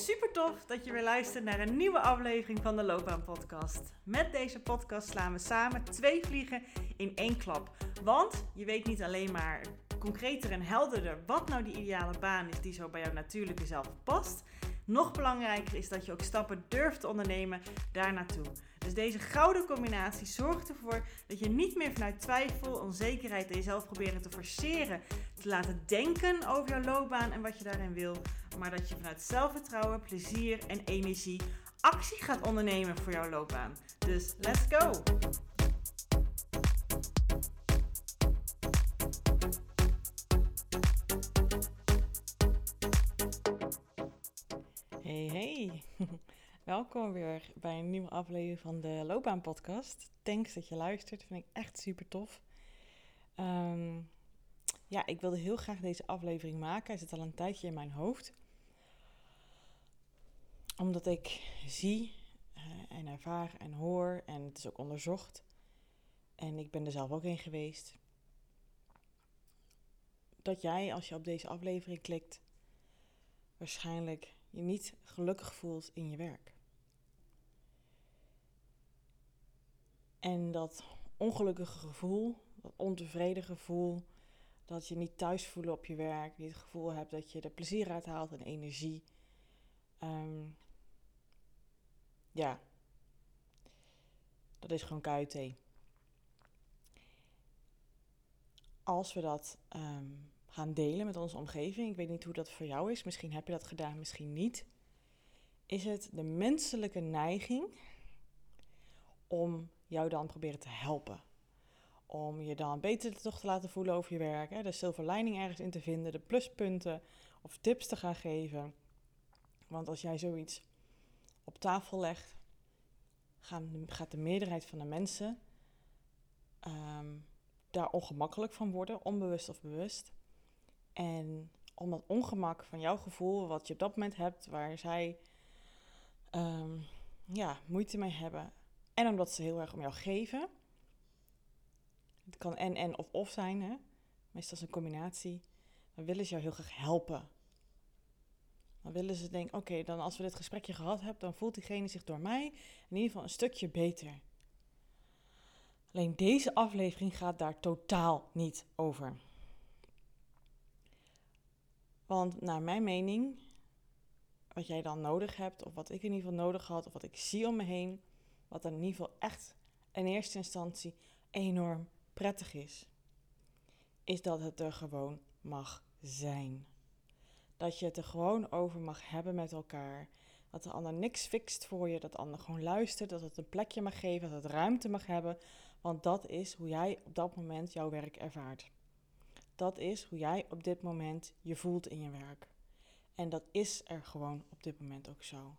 Super tof dat je weer luistert naar een nieuwe aflevering van de Loopbaan Podcast. Met deze podcast slaan we samen twee vliegen in één klap. Want je weet niet alleen maar concreter en helderder wat nou die ideale baan is die zo bij jouw natuurlijke zelf past. Nog belangrijker is dat je ook stappen durft te ondernemen daar naartoe. Dus deze gouden combinatie zorgt ervoor dat je niet meer vanuit twijfel, onzekerheid en jezelf proberen te forceren te laten denken over jouw loopbaan en wat je daarin wil, maar dat je vanuit zelfvertrouwen, plezier en energie actie gaat ondernemen voor jouw loopbaan. Dus let's go! Hey, hey. Welkom weer bij een nieuwe aflevering van de Loopbaan Podcast. Thanks dat je luistert, vind ik echt super tof. Ehm, ja, ik wilde heel graag deze aflevering maken. Hij zit al een tijdje in mijn hoofd. Omdat ik zie uh, en ervaar en hoor en het is ook onderzocht. En ik ben er zelf ook in geweest. Dat jij, als je op deze aflevering klikt, waarschijnlijk je niet gelukkig voelt in je werk. En dat ongelukkige gevoel, dat ontevreden gevoel, dat je niet thuis voelt op je werk, niet het gevoel hebt dat je er plezier uit haalt en energie. Um, ja, dat is gewoon KUT. Als we dat um, gaan delen met onze omgeving, ik weet niet hoe dat voor jou is, misschien heb je dat gedaan, misschien niet, is het de menselijke neiging om jou dan proberen te helpen. Om je dan beter toch te laten voelen over je werk, hè, de silver lining ergens in te vinden, de pluspunten of tips te gaan geven. Want als jij zoiets op tafel legt, gaat de meerderheid van de mensen um, daar ongemakkelijk van worden, onbewust of bewust. En om dat ongemak van jouw gevoel, wat je op dat moment hebt, waar zij um, ja, moeite mee hebben. En omdat ze heel erg om jou geven. Het kan en, en of of zijn, hè? meestal is een combinatie. Dan willen ze jou heel graag helpen. Dan willen ze denken, oké, dan als we dit gesprekje gehad hebben, dan voelt diegene zich door mij in ieder geval een stukje beter. Alleen deze aflevering gaat daar totaal niet over. Want naar mijn mening, wat jij dan nodig hebt, of wat ik in ieder geval nodig had, of wat ik zie om me heen, wat in ieder geval echt in eerste instantie enorm prettig is, is dat het er gewoon mag zijn. Dat je het er gewoon over mag hebben met elkaar. Dat de ander niks fixt voor je, dat de ander gewoon luistert, dat het een plekje mag geven, dat het ruimte mag hebben. Want dat is hoe jij op dat moment jouw werk ervaart. Dat is hoe jij op dit moment je voelt in je werk. En dat is er gewoon op dit moment ook zo.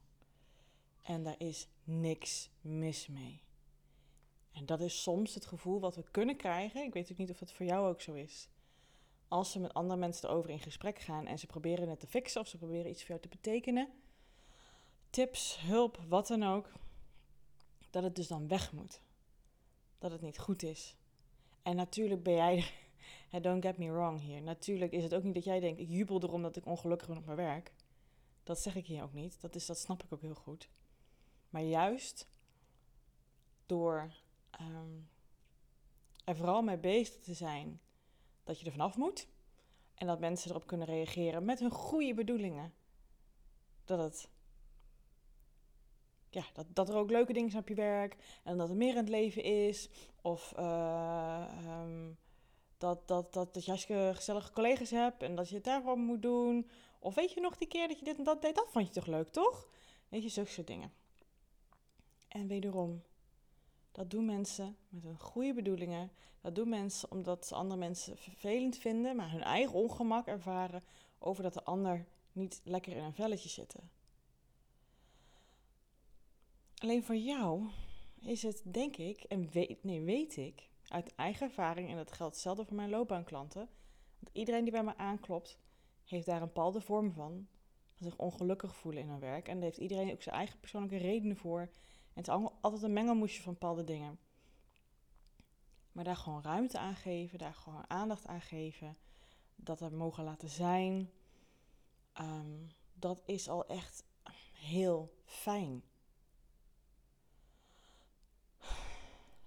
En daar is niks mis mee. En dat is soms het gevoel wat we kunnen krijgen. Ik weet ook niet of het voor jou ook zo is. Als ze met andere mensen erover in gesprek gaan en ze proberen het te fixen of ze proberen iets voor jou te betekenen. Tips, hulp, wat dan ook. Dat het dus dan weg moet. Dat het niet goed is. En natuurlijk ben jij. Don't get me wrong hier. Natuurlijk is het ook niet dat jij denkt: ik jubel erom dat ik ongelukkig ben op mijn werk. Dat zeg ik hier ook niet. Dat, is, dat snap ik ook heel goed. Maar juist door um, er vooral mee bezig te zijn dat je er vanaf moet. En dat mensen erop kunnen reageren met hun goede bedoelingen. Dat het. Ja, dat, dat er ook leuke dingen zijn op je werk. En dat er meer in het leven is. Of uh, um, dat, dat, dat, dat je gezellige collega's hebt. En dat je het daarvoor moet doen. Of weet je nog die keer dat je dit en dat deed? Dat vond je toch leuk, toch? Weet je, zulke soort dingen. En wederom, dat doen mensen met hun goede bedoelingen. Dat doen mensen omdat ze andere mensen vervelend vinden, maar hun eigen ongemak ervaren over dat de ander niet lekker in een velletje zit. Alleen voor jou is het, denk ik, en weet, nee, weet ik, uit eigen ervaring, en dat geldt hetzelfde voor mijn loopbaanklanten, want iedereen die bij me aanklopt, heeft daar een bepaalde vorm van, van zich ongelukkig voelen in hun werk. En daar heeft iedereen ook zijn eigen persoonlijke redenen voor het is altijd een mengelmoesje van bepaalde dingen. Maar daar gewoon ruimte aan geven, daar gewoon aandacht aan geven, dat er mogen laten zijn. Um, dat is al echt heel fijn.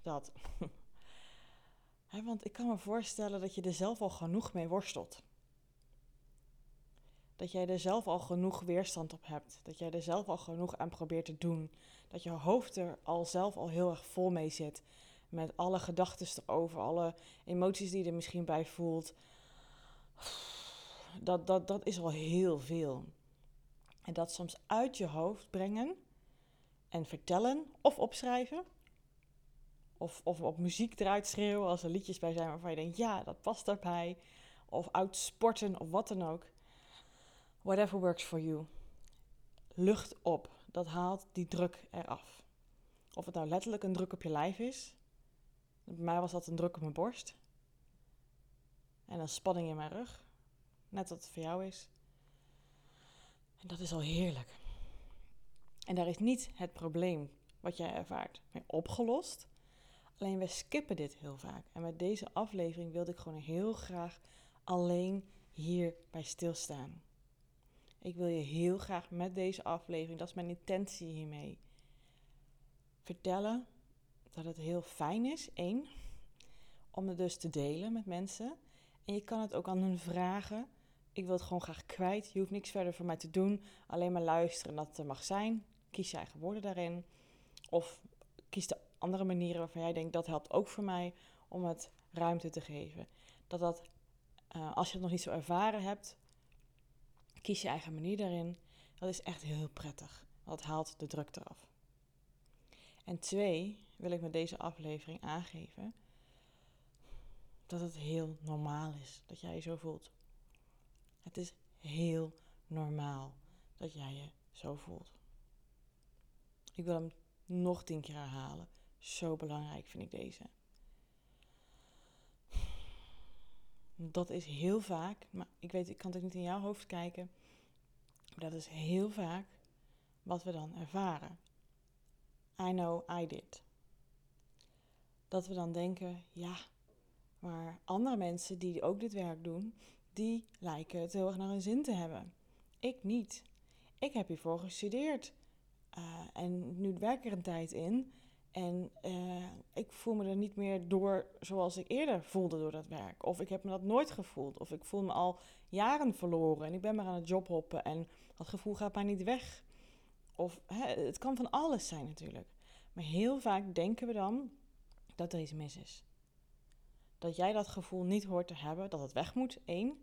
Dat. want ik kan me voorstellen dat je er zelf al genoeg mee worstelt. Dat jij er zelf al genoeg weerstand op hebt. Dat jij er zelf al genoeg aan probeert te doen. Dat je hoofd er al zelf al heel erg vol mee zit. Met alle gedachten erover, alle emoties die je er misschien bij voelt. Dat, dat, dat is al heel veel. En dat soms uit je hoofd brengen en vertellen of opschrijven. Of, of op muziek eruit schreeuwen als er liedjes bij zijn waarvan je denkt, ja, dat past daarbij. Of uitsporten of wat dan ook. Whatever works for you. Lucht op. Dat haalt die druk eraf. Of het nou letterlijk een druk op je lijf is. Bij mij was dat een druk op mijn borst. En een spanning in mijn rug. Net wat het voor jou is. En dat is al heerlijk. En daar is niet het probleem wat jij ervaart mee opgelost. Alleen we skippen dit heel vaak. En met deze aflevering wilde ik gewoon heel graag alleen hierbij stilstaan. Ik wil je heel graag met deze aflevering, dat is mijn intentie hiermee, vertellen dat het heel fijn is, één, om het dus te delen met mensen. En je kan het ook aan hun vragen. Ik wil het gewoon graag kwijt. Je hoeft niks verder voor mij te doen. Alleen maar luisteren dat het er mag zijn. Kies je eigen woorden daarin. Of kies de andere manieren waarvan jij denkt dat helpt ook voor mij om het ruimte te geven. Dat dat, uh, als je het nog niet zo ervaren hebt, kies je eigen manier daarin. Dat is echt heel prettig. Dat haalt de druk eraf. En twee, wil ik met deze aflevering aangeven dat het heel normaal is dat jij je zo voelt. Het is heel normaal dat jij je zo voelt. Ik wil hem nog tien keer herhalen. Zo belangrijk vind ik deze. Dat is heel vaak, maar ik weet, ik kan het niet in jouw hoofd kijken. Maar dat is heel vaak wat we dan ervaren. I know I did. Dat we dan denken, ja, maar andere mensen die ook dit werk doen, die lijken het heel erg naar hun zin te hebben. Ik niet. Ik heb hiervoor gestudeerd. Uh, en nu werk ik er een tijd in. En uh, ik voel me er niet meer door zoals ik eerder voelde door dat werk. Of ik heb me dat nooit gevoeld. Of ik voel me al jaren verloren en ik ben maar aan het jobhoppen en dat gevoel gaat mij niet weg. Of hè, het kan van alles zijn natuurlijk. Maar heel vaak denken we dan dat er iets mis is. Dat jij dat gevoel niet hoort te hebben, dat het weg moet, één.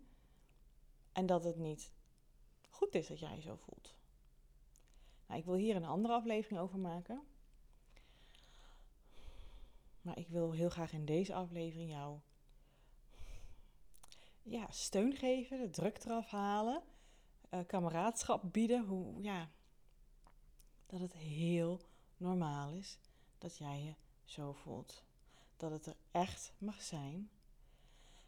En dat het niet goed is dat jij je zo voelt. Nou, ik wil hier een andere aflevering over maken. Maar ik wil heel graag in deze aflevering jou ja, steun geven, de druk eraf halen, uh, kameraadschap bieden. Hoe, ja, dat het heel normaal is dat jij je zo voelt. Dat het er echt mag zijn.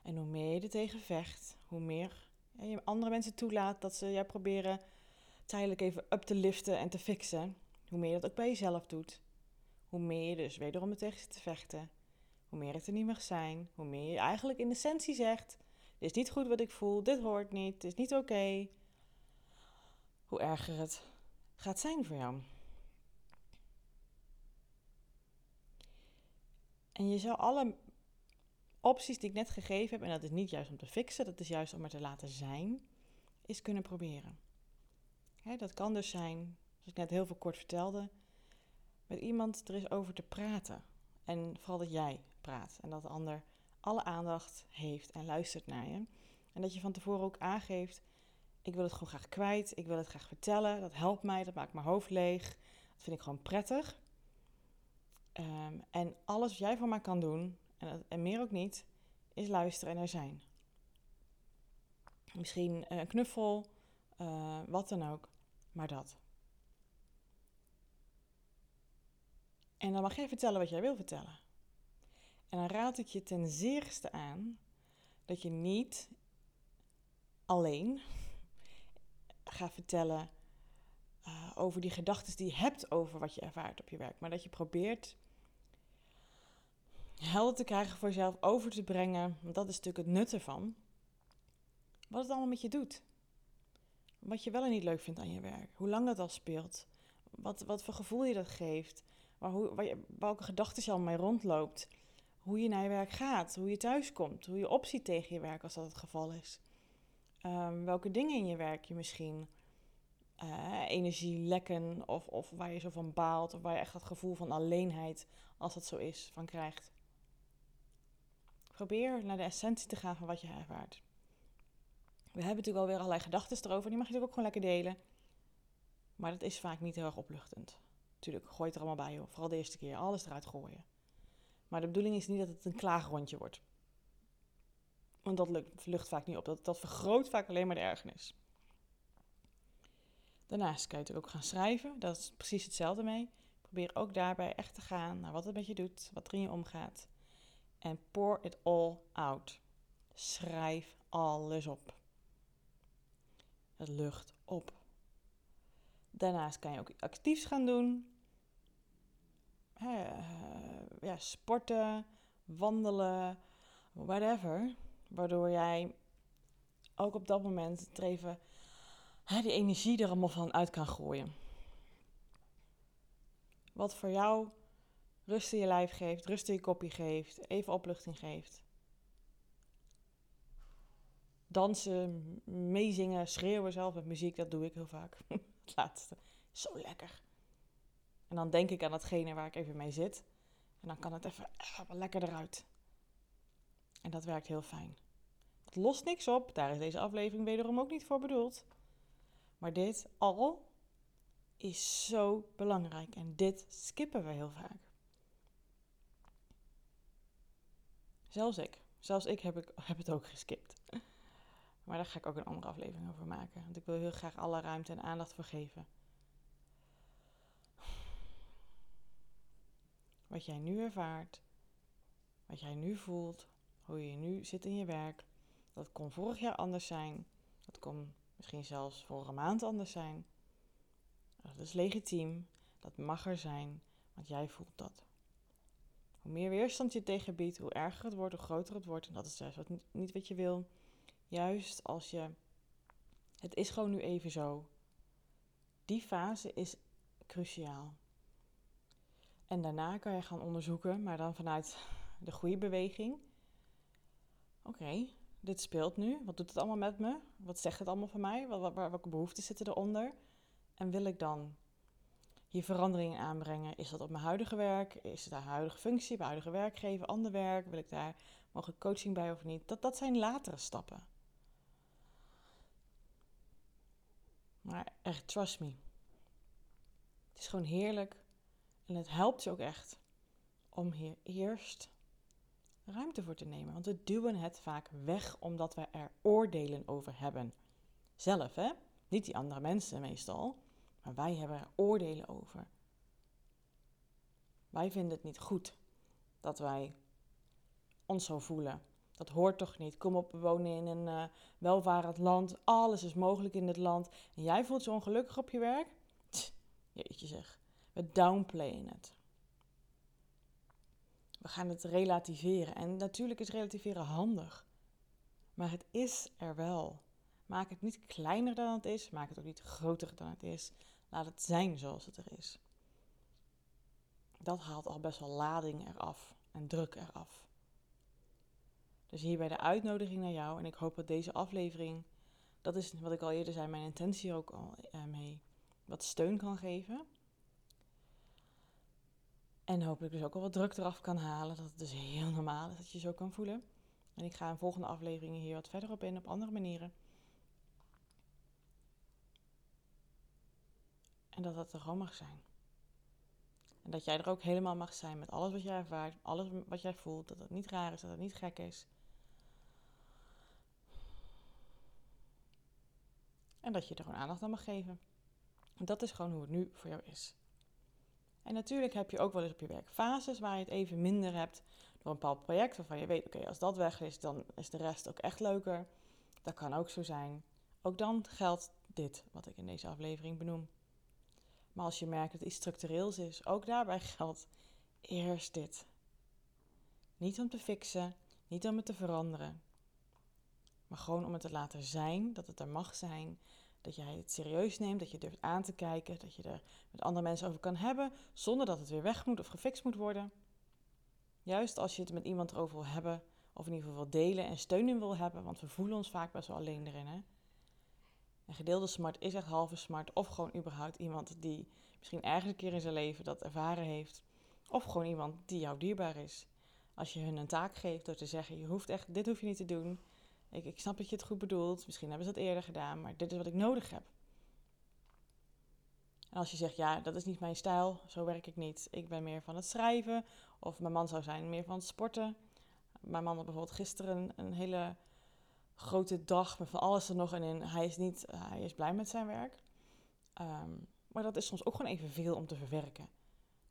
En hoe meer je er tegen vecht, hoe meer je andere mensen toelaat dat ze jij proberen tijdelijk even up te liften en te fixen. Hoe meer je dat ook bij jezelf doet. Hoe meer je dus wederom er tegen te vechten. Hoe meer het er niet mag zijn. Hoe meer je eigenlijk in essentie zegt: Dit is niet goed wat ik voel, dit hoort niet, dit is niet oké. Hoe erger het gaat zijn voor jou. En je zou alle opties die ik net gegeven heb, en dat is niet juist om te fixen, dat is juist om er te laten zijn, is kunnen proberen. dat kan dus zijn, zoals ik net heel veel kort vertelde, met iemand er is over te praten. En vooral dat jij praat en dat de ander alle aandacht heeft en luistert naar je. En dat je van tevoren ook aangeeft, ik wil het gewoon graag kwijt, ik wil het graag vertellen, dat helpt mij, dat maakt mijn hoofd leeg. Dat vind ik gewoon prettig. Um, en alles wat jij voor mij kan doen, en, en meer ook niet, is luisteren en er zijn. Misschien een knuffel, uh, wat dan ook, maar dat. En dan mag jij vertellen wat jij wil vertellen. En dan raad ik je ten zeerste aan dat je niet alleen gaat vertellen uh, over die gedachten die je hebt over wat je ervaart op je werk. Maar dat je probeert helder te krijgen voor jezelf, over te brengen. Want dat is natuurlijk het nut ervan. Wat het allemaal met je doet. Wat je wel en niet leuk vindt aan je werk. Hoe lang dat al speelt. Wat, wat voor gevoel je dat geeft. Waar, hoe, welke gedachten je al mee rondloopt. Hoe je naar je werk gaat. Hoe je thuis komt. Hoe je opziet tegen je werk als dat het geval is. Ehm, welke dingen in je werk je misschien uh, energie lekken. Of, of waar je zo van baalt. Of waar je echt dat gevoel van alleenheid, als dat zo is, van krijgt. Probeer naar de essentie te gaan van wat je ervaart. We hebben natuurlijk alweer allerlei gedachten erover. Die mag je natuurlijk ook gewoon lekker delen. Maar dat is vaak niet heel erg opluchtend. Natuurlijk, gooi het er allemaal bij, joh. Vooral de eerste keer. Alles eruit gooien. Maar de bedoeling is niet dat het een klaagrondje wordt. Want dat lucht vaak niet op. Dat, dat vergroot vaak alleen maar de ergernis. Daarnaast kan je natuurlijk ook gaan schrijven. Dat is precies hetzelfde mee. Probeer ook daarbij echt te gaan naar wat het met je doet, wat er in je omgaat. En pour it all out. Schrijf alles op. Het lucht op. Daarnaast kan je ook actiefs gaan doen. Uh, ja, sporten, wandelen, whatever. Waardoor jij ook op dat moment er even die energie er allemaal van uit kan gooien. Wat voor jou rust in je lijf geeft, rust in je kopje geeft, even opluchting geeft. Dansen, meezingen, schreeuwen zelf met muziek, dat doe ik heel vaak. Het laatste. Zo lekker. En dan denk ik aan datgene waar ik even mee zit. En dan kan het even uh, lekker eruit. En dat werkt heel fijn. Het lost niks op. Daar is deze aflevering wederom ook niet voor bedoeld. Maar dit al is zo belangrijk. En dit skippen we heel vaak. Zelfs ik. Zelfs ik heb, ik heb het ook geskipt. Maar daar ga ik ook een andere aflevering over maken. Want ik wil heel graag alle ruimte en aandacht voor geven. Wat jij nu ervaart, wat jij nu voelt, hoe je nu zit in je werk, dat kon vorig jaar anders zijn. Dat kon misschien zelfs vorige maand anders zijn. Dat is legitiem. Dat mag er zijn, want jij voelt dat. Hoe meer weerstand je tegen biedt, hoe erger het wordt, hoe groter het wordt. En dat is juist wat, niet wat je wil. Juist als je. Het is gewoon nu even zo. Die fase is cruciaal. En daarna kan je gaan onderzoeken, maar dan vanuit de goede beweging. Oké, dit speelt nu. Wat doet het allemaal met me? Wat zegt het allemaal van mij? Welke behoeften zitten eronder? En wil ik dan hier veranderingen aanbrengen? Is dat op mijn huidige werk? Is het daar huidige functie, bij huidige werkgever, ander werk? Wil ik daar mogelijk coaching bij of niet? Dat, dat zijn latere stappen. Maar echt, trust me. Het is gewoon heerlijk. En het helpt je ook echt om hier eerst ruimte voor te nemen. Want we duwen het vaak weg omdat we er oordelen over hebben. Zelf, hè? Niet die andere mensen meestal. Maar wij hebben er oordelen over. Wij vinden het niet goed dat wij ons zo voelen. Dat hoort toch niet? Kom op, we wonen in een uh, welvarend land. Alles is mogelijk in dit land. En jij voelt je ongelukkig op je werk? Jeetje zeg. We downplayen het. We gaan het relativeren. En natuurlijk is relativeren handig. Maar het is er wel. Maak het niet kleiner dan het is. Maak het ook niet groter dan het is. Laat het zijn zoals het er is. Dat haalt al best wel lading eraf en druk eraf. Dus hierbij de uitnodiging naar jou. En ik hoop dat deze aflevering, dat is wat ik al eerder zei, mijn intentie ook al eh, mee, wat steun kan geven. En hopelijk dus ook wel wat druk eraf kan halen. Dat het dus heel normaal is dat je zo kan voelen. En ik ga in volgende afleveringen hier wat verder op in, op andere manieren. En dat dat er gewoon mag zijn. En dat jij er ook helemaal mag zijn met alles wat jij ervaart, alles wat jij voelt. Dat het niet raar is, dat het niet gek is. En dat je er gewoon aandacht aan mag geven. En dat is gewoon hoe het nu voor jou is. En natuurlijk heb je ook wel eens op je werk fases waar je het even minder hebt door een bepaald project waarvan je weet, oké, als dat weg is, dan is de rest ook echt leuker. Dat kan ook zo zijn. Ook dan geldt dit, wat ik in deze aflevering benoem. Maar als je merkt dat iets structureels is, ook daarbij geldt eerst dit. Niet om te fixen, niet om het te veranderen, maar gewoon om het te laten zijn, dat het er mag zijn, Dat jij het serieus neemt, dat je durft aan te kijken, dat je er met andere mensen over kan hebben, zonder dat het weer weg moet of gefixt moet worden. Juist als je het met iemand erover wil hebben, of in ieder geval wil delen en steun in wil hebben, want we voelen ons vaak best wel alleen erin. Hè? Gedeelde smart is echt halve smart, of gewoon überhaupt iemand die misschien ergens een keer in zijn leven dat ervaren heeft, of gewoon iemand die jou dierbaar is. Als je hun een taak geeft door te zeggen: je hoeft echt, dit hoef je niet te doen. Ik, ik snap dat je het goed bedoelt. Misschien hebben ze het eerder gedaan, maar dit is wat ik nodig heb. En als je zegt, ja, dat is niet mijn stijl, zo werk ik niet. Ik ben meer van het schrijven. Of mijn man zou zijn meer van het sporten. Mijn man had bijvoorbeeld gisteren een hele grote dag met van alles er nog in. Hij is niet, hij is blij met zijn werk. Ehm, maar dat is soms ook gewoon even veel om te verwerken.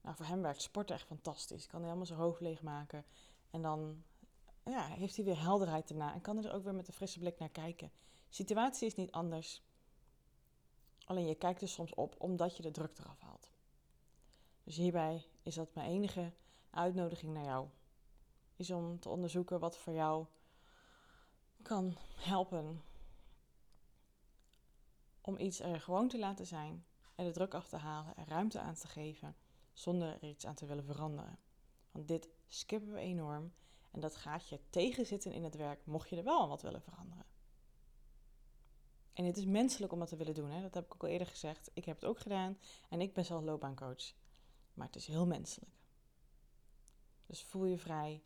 Nou, voor hem werkt sporten echt fantastisch. Kan hij helemaal zijn hoofd leegmaken. En dan ja, heeft hij weer helderheid erna. En kan hij er ook weer met een frisse blik naar kijken. De situatie is niet anders. Alleen je kijkt er soms op omdat je de druk eraf haalt. Dus hierbij is dat mijn enige uitnodiging naar jou. Is om te onderzoeken wat voor jou kan helpen. Om iets er gewoon te laten zijn. En de druk af te halen. En ruimte aan te geven. Zonder er iets aan te willen veranderen. Want dit skippen we enorm. En dat gaat je tegenzitten in het werk, mocht je er wel aan wat willen veranderen. En het is menselijk om dat te willen doen. Hè? Dat heb ik ook al eerder gezegd. Ik heb het ook gedaan en ik ben zelf loopbaancoach. Maar het is heel menselijk. Dus voel je vrij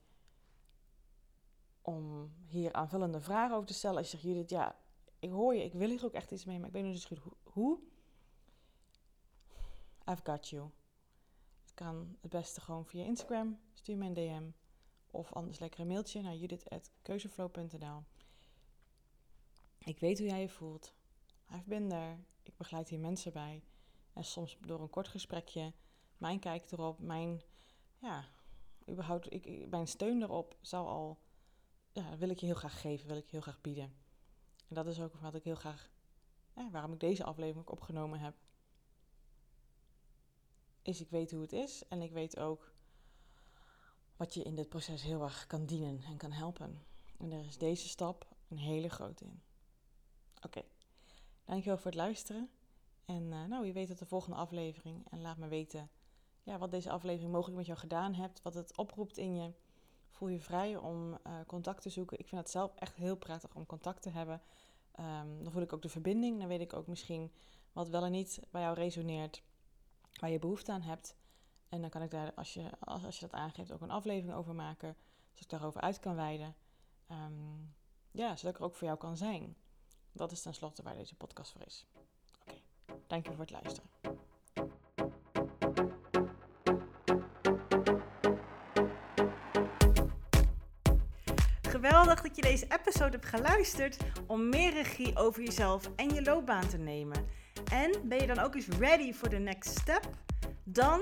om hier aanvullende vragen over te stellen. Als je zegt, Judith, ja, ik hoor je, ik wil hier ook echt iets mee, maar ik weet nog niet goed hoe. I've got you. Het kan het beste gewoon via Instagram. Stuur me een DM. Of anders lekker een mailtje naar judith.keuzeflow.nl. Ik weet hoe jij je voelt. I've been there. Ik begeleid hier mensen bij. En soms door een kort gesprekje, mijn kijk erop, mijn, ja, überhaupt, ik, mijn steun erop zou al, ja, wil ik je heel graag geven, wil ik je heel graag bieden. En dat is ook wat ik heel graag, waarom ik deze aflevering ook opgenomen heb. Is ik weet hoe het is en ik weet ook wat je in dit proces heel erg kan dienen en kan helpen. En daar is deze stap een hele grote in. Oké, dankjewel voor het luisteren. En uh, nou, je weet het de volgende aflevering. En laat me weten ja, wat deze aflevering mogelijk met jou gedaan hebt. Wat het oproept in je. Voel je vrij om uh, contact te zoeken. Ik vind het zelf echt heel prettig om contact te hebben. Um, dan voel ik ook de verbinding. Dan weet ik ook misschien wat wel en niet bij jou resoneert. Waar je behoefte aan hebt. En dan kan ik daar, als je, als, als je dat aangeeft, ook een aflevering over maken. Zodat ik daarover uit kan wijden. Um, ja, zodat ik er ook voor jou kan zijn. Dat is tenslotte waar deze podcast voor is. Oké, okay. dank je voor het luisteren. Geweldig dat je deze episode hebt geluisterd om meer regie over jezelf en je loopbaan te nemen. En ben je dan ook eens ready for the next step? Dan